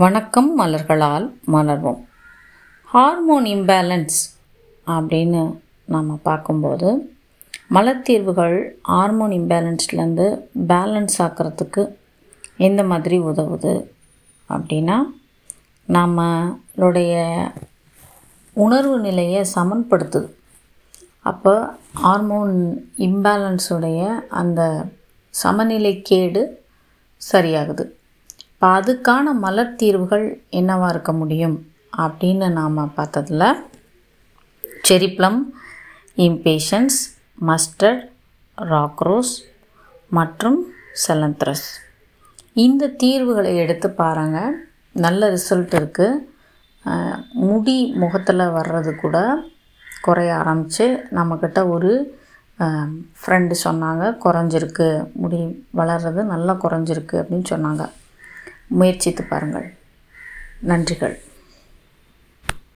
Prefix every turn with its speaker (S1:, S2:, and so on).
S1: வணக்கம் மலர்களால் மலர்வோம். Hormone imbalance அப்படின்னு நம்ம பார்க்கும்போது மலத்தீர்வுகள் ஹார்மோன் இம்பேலன்ஸ்லேருந்து பேலன்ஸ் ஆக்கிறதுக்கு எந்த மாதிரி உதவுது அப்படின்னா நம்மளுடைய உணர்வு நிலையை சமன்படுத்துது. அப்போ ஹார்மோன் இம்பேலன்ஸுடைய அந்த சமநிலை கேடு சரியாகுது. அதுக்கான மலர் தீர்வுகள் என்னவாக இருக்க முடியும் அப்படின்னு நாம் பார்த்ததில் செரிப்ளம் இம்பேஷன்ஸ் மஸ்டர்ட் ராக்ரோஸ் மற்றும் செலந்த்ரஸ். இந்த தீர்வுகளை எடுத்து பாருங்கள் நல்ல ரிசல்ட் இருக்குது முடி முகத்தில் வர்றது கூட குறைய ஆரம்பித்து நம்மக்கிட்ட ஒரு ஃப்ரெண்டு சொன்னாங்க குறைஞ்சிருக்கு முடி வளர்கிறது நல்லா குறைஞ்சிருக்கு அப்படின்னு சொன்னாங்க. முயற்சித்து பாருங்கள். நன்றிகள்.